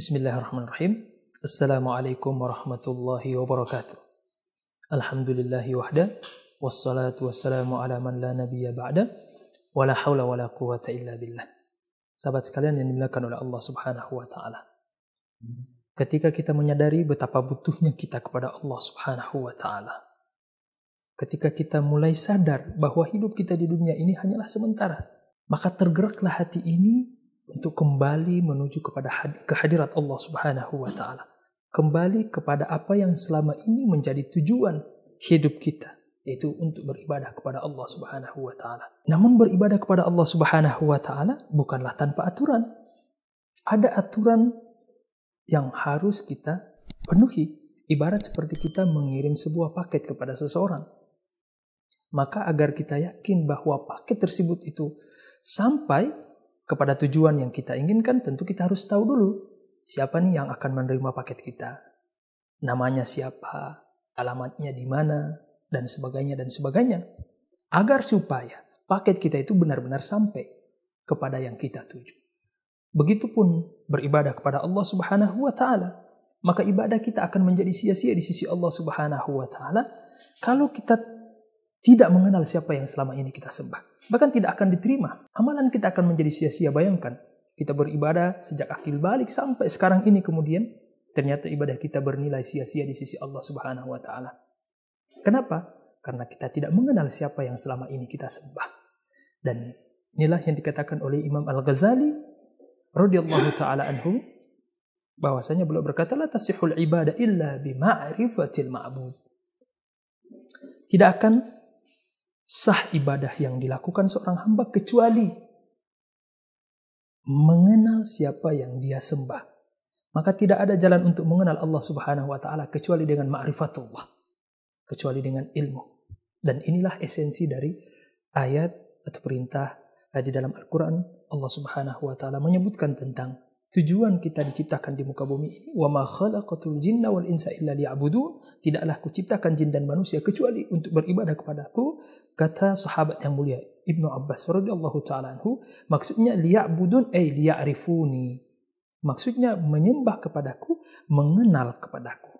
Bismillahirrahmanirrahim. Assalamualaikum warahmatullahi wabarakatuh. Alhamdulillahi wahda. Wassalatu wassalamu ala man la nabiyya ba'da. Wa la hawla wa la quwata illa billah. Sahabat sekalian yang dimuliakan oleh Allah subhanahu wa ta'ala. Ketika kita menyadari betapa butuhnya kita kepada Allah subhanahu wa ta'ala. Ketika kita mulai sadar bahwa hidup kita di dunia ini hanyalah sementara. Maka tergeraklah hati ini untuk kembali menuju kepada kehadirat Allah Subhanahu wa taala. Kembali kepada apa yang selama ini menjadi tujuan hidup kita, yaitu untuk beribadah kepada Allah Subhanahu wa taala. Namun beribadah kepada Allah Subhanahu wa taala bukanlah tanpa aturan. Ada aturan yang harus kita penuhi. Ibarat seperti kita mengirim sebuah paket kepada seseorang. Maka agar kita yakin bahwa paket tersebut itu sampai kepada tujuan yang kita inginkan, tentu kita harus tahu dulu siapa nih yang akan menerima paket kita. Namanya siapa, alamatnya di mana, dan sebagainya dan sebagainya. Agar supaya paket kita itu benar-benar sampai kepada yang kita tuju. Begitupun beribadah kepada Allah Subhanahu wa taala, maka ibadah kita akan menjadi sia-sia di sisi Allah Subhanahu wa taala kalau kita tidak mengenal siapa yang selama ini kita sembah. Bahkan tidak akan diterima. Amalan kita akan menjadi sia-sia. Bayangkan, kita beribadah sejak akil balik sampai sekarang ini kemudian ternyata ibadah kita bernilai sia-sia di sisi Allah Subhanahu wa taala. Kenapa? Karena kita tidak mengenal siapa yang selama ini kita sembah. Dan inilah yang dikatakan oleh Imam Al-Ghazali radhiyallahu taala anhu bahwasanya beliau berkata la tasihul ibadah illa bi ma'rifatil ma'bud. Tidak akan sah ibadah yang dilakukan seorang hamba kecuali mengenal siapa yang dia sembah. Maka tidak ada jalan untuk mengenal Allah Subhanahu wa taala kecuali dengan ma'rifatullah. Kecuali dengan ilmu. Dan inilah esensi dari ayat atau perintah di dalam Al-Qur'an Allah Subhanahu wa taala menyebutkan tentang tujuan kita diciptakan di muka bumi ini wa ma khalaqatul jinna wal insa illa liya'budun. Tidaklah kuciptakan jin dan manusia kecuali untuk beribadah kepadaku kata sahabat yang mulia Ibnu Abbas radhiyallahu taala anhu. Maksudnya liya'budun ay liya'rifuni. Maksudnya menyembah kepadaku mengenal kepadaku.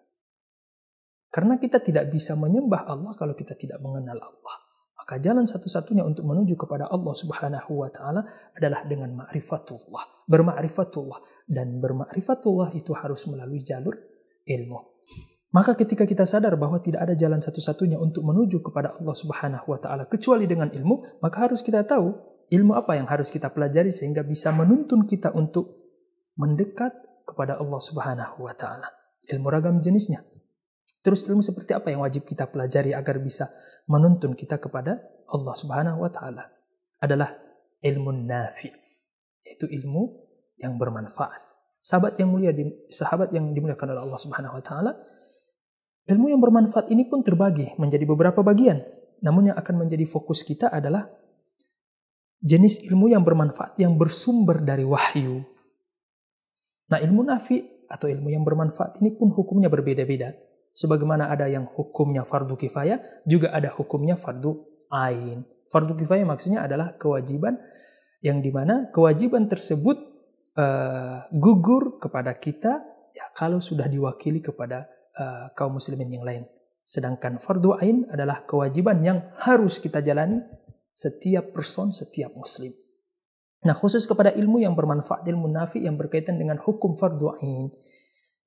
Karena kita tidak bisa menyembah Allah kalau kita tidak mengenal Allah maka jalan satu-satunya untuk menuju kepada Allah Subhanahu wa taala adalah dengan ma'rifatullah, berma'rifatullah dan berma'rifatullah itu harus melalui jalur ilmu. Maka ketika kita sadar bahwa tidak ada jalan satu-satunya untuk menuju kepada Allah Subhanahu wa taala kecuali dengan ilmu, maka harus kita tahu ilmu apa yang harus kita pelajari sehingga bisa menuntun kita untuk mendekat kepada Allah Subhanahu wa taala. Ilmu ragam jenisnya. Terus ilmu seperti apa yang wajib kita pelajari agar bisa menuntun kita kepada Allah Subhanahu wa taala? Adalah ilmu nafi, yaitu ilmu yang bermanfaat. Sahabat yang mulia sahabat yang dimuliakan oleh Allah Subhanahu wa taala, ilmu yang bermanfaat ini pun terbagi menjadi beberapa bagian. Namun yang akan menjadi fokus kita adalah jenis ilmu yang bermanfaat yang bersumber dari wahyu. Nah, ilmu nafi atau ilmu yang bermanfaat ini pun hukumnya berbeda-beda sebagaimana ada yang hukumnya fardu kifayah, juga ada hukumnya fardu ain. Fardu kifayah maksudnya adalah kewajiban yang di mana kewajiban tersebut uh, gugur kepada kita ya kalau sudah diwakili kepada uh, kaum muslimin yang lain. Sedangkan fardu ain adalah kewajiban yang harus kita jalani setiap person, setiap muslim. Nah, khusus kepada ilmu yang bermanfaat, ilmu nafi yang berkaitan dengan hukum fardu ain.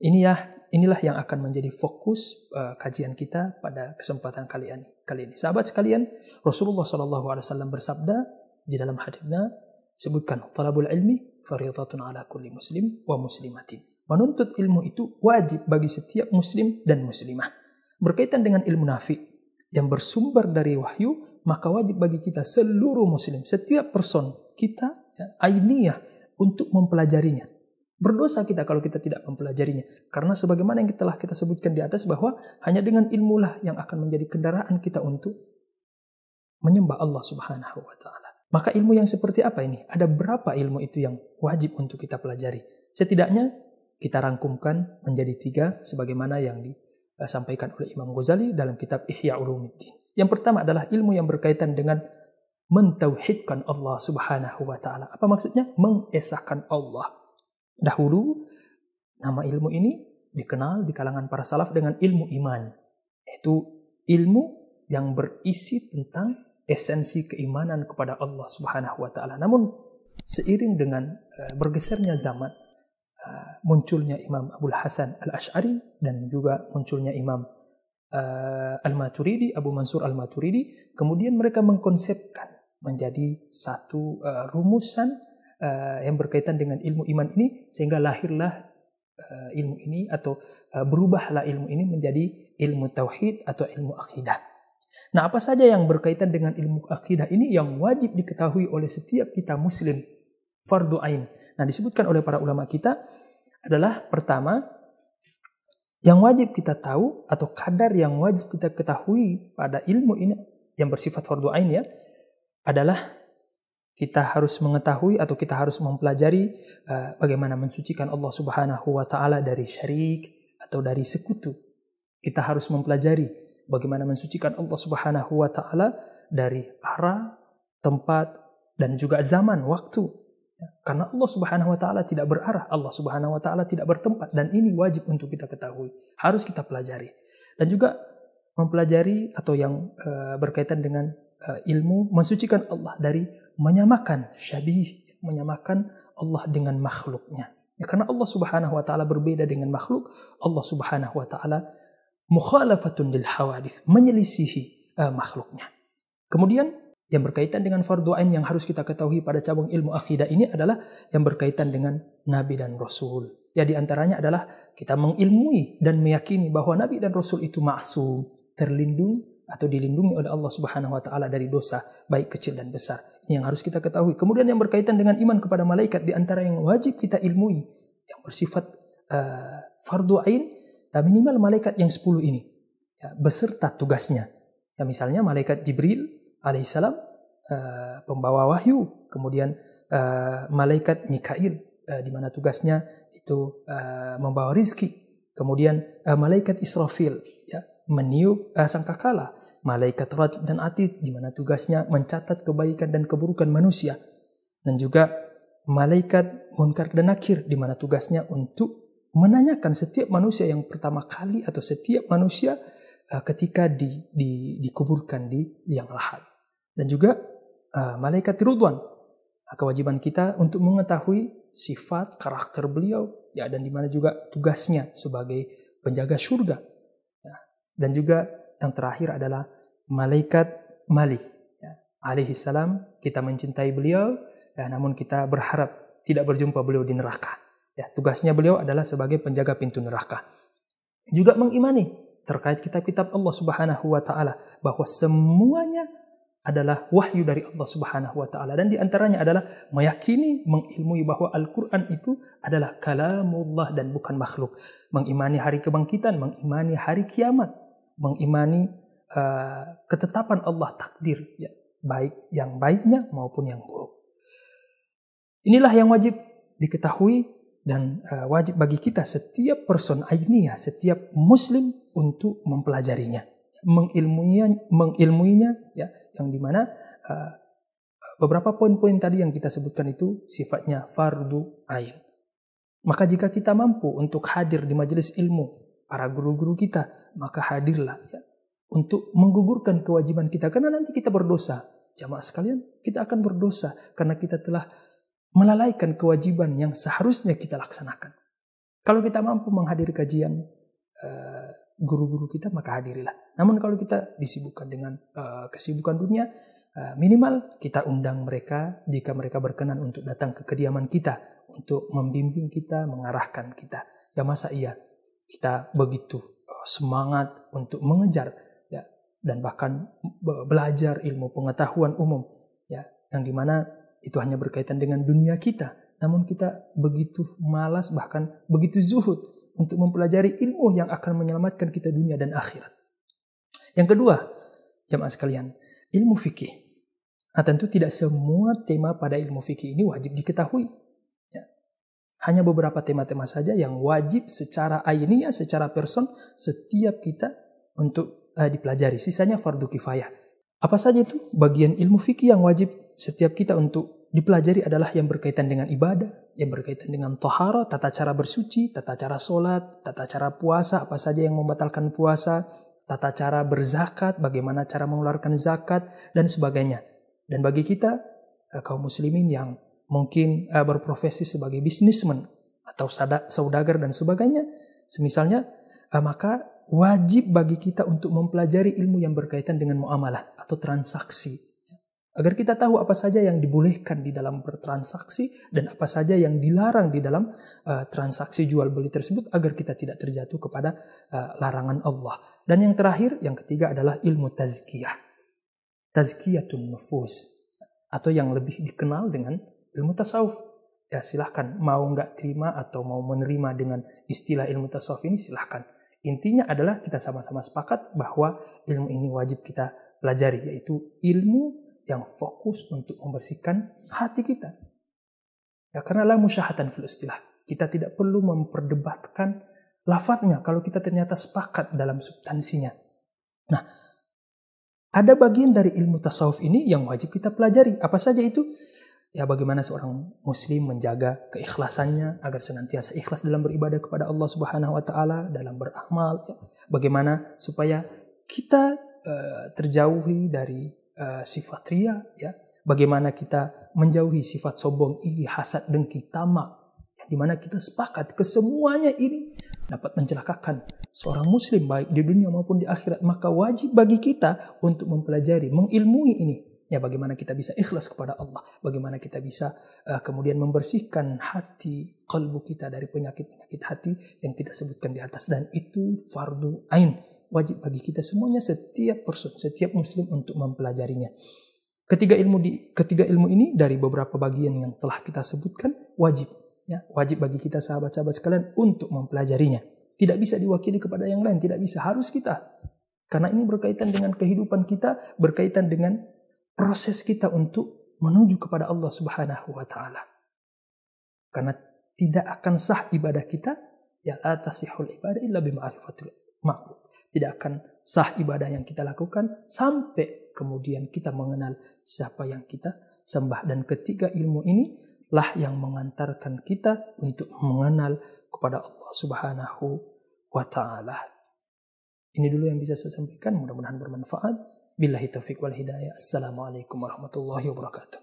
Inilah inilah yang akan menjadi fokus uh, kajian kita pada kesempatan kali ini. Kali ini, sahabat sekalian, Rasulullah Shallallahu Alaihi Wasallam bersabda di dalam hadisnya sebutkan talabul ilmi fardhatun ala kulli muslim wa muslimatin. Menuntut ilmu itu wajib bagi setiap muslim dan muslimah. Berkaitan dengan ilmu nafi yang bersumber dari wahyu, maka wajib bagi kita seluruh muslim, setiap person kita ya, ainiyah untuk mempelajarinya Berdosa kita kalau kita tidak mempelajarinya. Karena sebagaimana yang telah kita sebutkan di atas bahwa hanya dengan ilmulah yang akan menjadi kendaraan kita untuk menyembah Allah Subhanahu wa taala. Maka ilmu yang seperti apa ini? Ada berapa ilmu itu yang wajib untuk kita pelajari? Setidaknya kita rangkumkan menjadi tiga sebagaimana yang disampaikan oleh Imam Ghazali dalam kitab Ihya Ulumuddin. Yang pertama adalah ilmu yang berkaitan dengan mentauhidkan Allah Subhanahu wa taala. Apa maksudnya? Mengesahkan Allah Dahulu Nama ilmu ini dikenal di kalangan para salaf dengan ilmu iman. Yaitu ilmu yang berisi tentang esensi keimanan kepada Allah Subhanahu wa taala. Namun seiring dengan uh, bergesernya zaman uh, munculnya Imam Abdul Hasan Al-Asy'ari dan juga munculnya Imam uh, Al-Maturidi, Abu Mansur Al-Maturidi, kemudian mereka mengkonsepkan menjadi satu rumusan uh, yang berkaitan dengan ilmu iman ini sehingga lahirlah uh, ilmu ini atau uh, berubahlah ilmu ini menjadi ilmu tauhid atau ilmu akidah. Nah, apa saja yang berkaitan dengan ilmu akidah ini yang wajib diketahui oleh setiap kita muslim fardu ain. Nah, disebutkan oleh para ulama kita adalah pertama yang wajib kita tahu atau kadar yang wajib kita ketahui pada ilmu ini yang bersifat fardu ain ya adalah kita harus mengetahui atau kita harus mempelajari uh, bagaimana mensucikan Allah Subhanahu wa taala dari syirik atau dari sekutu. Kita harus mempelajari bagaimana mensucikan Allah Subhanahu wa taala dari arah, tempat dan juga zaman, waktu. Ya, karena Allah Subhanahu wa taala tidak berarah, Allah Subhanahu wa taala tidak bertempat dan ini wajib untuk kita ketahui, harus kita pelajari. Dan juga mempelajari atau yang uh, berkaitan dengan uh, ilmu mensucikan Allah dari menyamakan syabih, menyamakan Allah dengan makhluknya. Ya, karena Allah Subhanahu wa taala berbeda dengan makhluk, Allah Subhanahu wa taala mukhalafatun lil hawadith, menyelisihi uh, makhluknya. Kemudian yang berkaitan dengan fardu ain yang harus kita ketahui pada cabang ilmu akidah ini adalah yang berkaitan dengan nabi dan rasul. Ya di antaranya adalah kita mengilmui dan meyakini bahwa nabi dan rasul itu maksum, terlindung atau dilindungi oleh Allah Subhanahu wa taala dari dosa baik kecil dan besar. Ini yang harus kita ketahui. Kemudian yang berkaitan dengan iman kepada malaikat di antara yang wajib kita ilmui yang bersifat uh, fardu ain uh, minimal malaikat yang 10 ini ya, beserta tugasnya. Ya misalnya malaikat Jibril alaihissalam uh, pembawa wahyu, kemudian uh, malaikat Mikail uh, di mana tugasnya itu uh, membawa rizki, kemudian uh, malaikat Israfil ya meniup uh, sangkakala malaikat Rad dan Atid di mana tugasnya mencatat kebaikan dan keburukan manusia dan juga malaikat Munkar dan Nakir di mana tugasnya untuk menanyakan setiap manusia yang pertama kali atau setiap manusia uh, ketika di, di, dikuburkan di liang lahat dan juga uh, malaikat Ridwan nah, kewajiban kita untuk mengetahui sifat karakter beliau ya dan di mana juga tugasnya sebagai penjaga surga. Dan juga yang terakhir adalah malaikat Malik. Ya. Alaihi salam, kita mencintai beliau, ya, namun kita berharap tidak berjumpa beliau di neraka. Ya, tugasnya beliau adalah sebagai penjaga pintu neraka. Juga mengimani terkait kitab-kitab Allah Subhanahu wa taala bahwa semuanya adalah wahyu dari Allah Subhanahu wa taala dan di antaranya adalah meyakini mengilmui bahwa Al-Qur'an itu adalah kalamullah dan bukan makhluk mengimani hari kebangkitan mengimani hari kiamat mengimani uh, ketetapan Allah takdir ya baik yang baiknya maupun yang buruk. Inilah yang wajib diketahui dan uh, wajib bagi kita setiap person ainiyah, setiap muslim untuk mempelajarinya, mengilmuinya, mengilmuinya ya yang di mana uh, beberapa poin-poin tadi yang kita sebutkan itu sifatnya fardu ain. Maka jika kita mampu untuk hadir di majelis ilmu para guru-guru kita, maka hadirlah ya, untuk menggugurkan kewajiban kita karena nanti kita berdosa. Jamaah sekalian, kita akan berdosa karena kita telah melalaikan kewajiban yang seharusnya kita laksanakan. Kalau kita mampu menghadiri kajian uh, guru-guru kita maka hadirilah. Namun kalau kita disibukkan dengan uh, kesibukan dunia, uh, minimal kita undang mereka jika mereka berkenan untuk datang ke kediaman kita untuk membimbing kita, mengarahkan kita. Ya masa iya kita begitu semangat untuk mengejar dan bahkan belajar ilmu pengetahuan umum ya yang di mana itu hanya berkaitan dengan dunia kita. Namun kita begitu malas bahkan begitu zuhud untuk mempelajari ilmu yang akan menyelamatkan kita dunia dan akhirat. Yang kedua jamaah sekalian ilmu fikih. Nah, tentu tidak semua tema pada ilmu fikih ini wajib diketahui. ya. Hanya beberapa tema-tema saja yang wajib secara ainiyah secara person setiap kita untuk uh, dipelajari. Sisanya fardu kifayah. Apa saja itu? Bagian ilmu fikih yang wajib setiap kita untuk dipelajari adalah yang berkaitan dengan ibadah, yang berkaitan dengan tohara, tata cara bersuci, tata cara sholat, tata cara puasa, apa saja yang membatalkan puasa, tata cara berzakat, bagaimana cara mengeluarkan zakat, dan sebagainya. Dan bagi kita, eh, kaum muslimin yang mungkin eh, berprofesi sebagai bisnismen atau saudagar dan sebagainya, semisalnya, eh, maka wajib bagi kita untuk mempelajari ilmu yang berkaitan dengan muamalah atau transaksi Agar kita tahu apa saja yang dibolehkan di dalam bertransaksi dan apa saja yang dilarang di dalam uh, transaksi jual beli tersebut agar kita tidak terjatuh kepada uh, larangan Allah. Dan yang terakhir, yang ketiga adalah ilmu tazkiyah. Tazkiyatun nufus atau yang lebih dikenal dengan ilmu tasawuf. Ya silahkan mau nggak terima atau mau menerima dengan istilah ilmu tasawuf ini silahkan. Intinya adalah kita sama-sama sepakat bahwa ilmu ini wajib kita pelajari yaitu ilmu yang fokus untuk membersihkan hati kita. Ya, karena la musyahatan fil istilah. Kita tidak perlu memperdebatkan lafadznya kalau kita ternyata sepakat dalam substansinya. Nah, ada bagian dari ilmu tasawuf ini yang wajib kita pelajari. Apa saja itu? Ya bagaimana seorang muslim menjaga keikhlasannya agar senantiasa ikhlas dalam beribadah kepada Allah Subhanahu wa taala, dalam beramal, ya. Bagaimana supaya kita uh, terjauhi dari uh, sifat ria ya. Bagaimana kita menjauhi sifat sombong iri hasad dengki tamak yang di mana kita sepakat kesemuanya ini dapat mencelakakan seorang muslim baik di dunia maupun di akhirat. Maka wajib bagi kita untuk mempelajari mengilmui ini ya bagaimana kita bisa ikhlas kepada Allah bagaimana kita bisa uh, kemudian membersihkan hati kalbu kita dari penyakit-penyakit hati yang kita sebutkan di atas dan itu fardu ain wajib bagi kita semuanya setiap person, setiap muslim untuk mempelajarinya. Ketiga ilmu di ketiga ilmu ini dari beberapa bagian yang telah kita sebutkan wajib ya, wajib bagi kita sahabat-sahabat sekalian untuk mempelajarinya. Tidak bisa diwakili kepada yang lain, tidak bisa, harus kita. Karena ini berkaitan dengan kehidupan kita, berkaitan dengan proses kita untuk menuju kepada Allah Subhanahu wa taala. Karena tidak akan sah ibadah kita ya atasihul ibadah illa bima'rifatil ma'bud tidak akan sah ibadah yang kita lakukan sampai kemudian kita mengenal siapa yang kita sembah. Dan ketiga ilmu ini lah yang mengantarkan kita untuk mengenal kepada Allah Subhanahu wa taala. Ini dulu yang bisa saya sampaikan, mudah-mudahan bermanfaat. بالله التوفيق والهداية السلام عليكم ورحمة الله وبركاته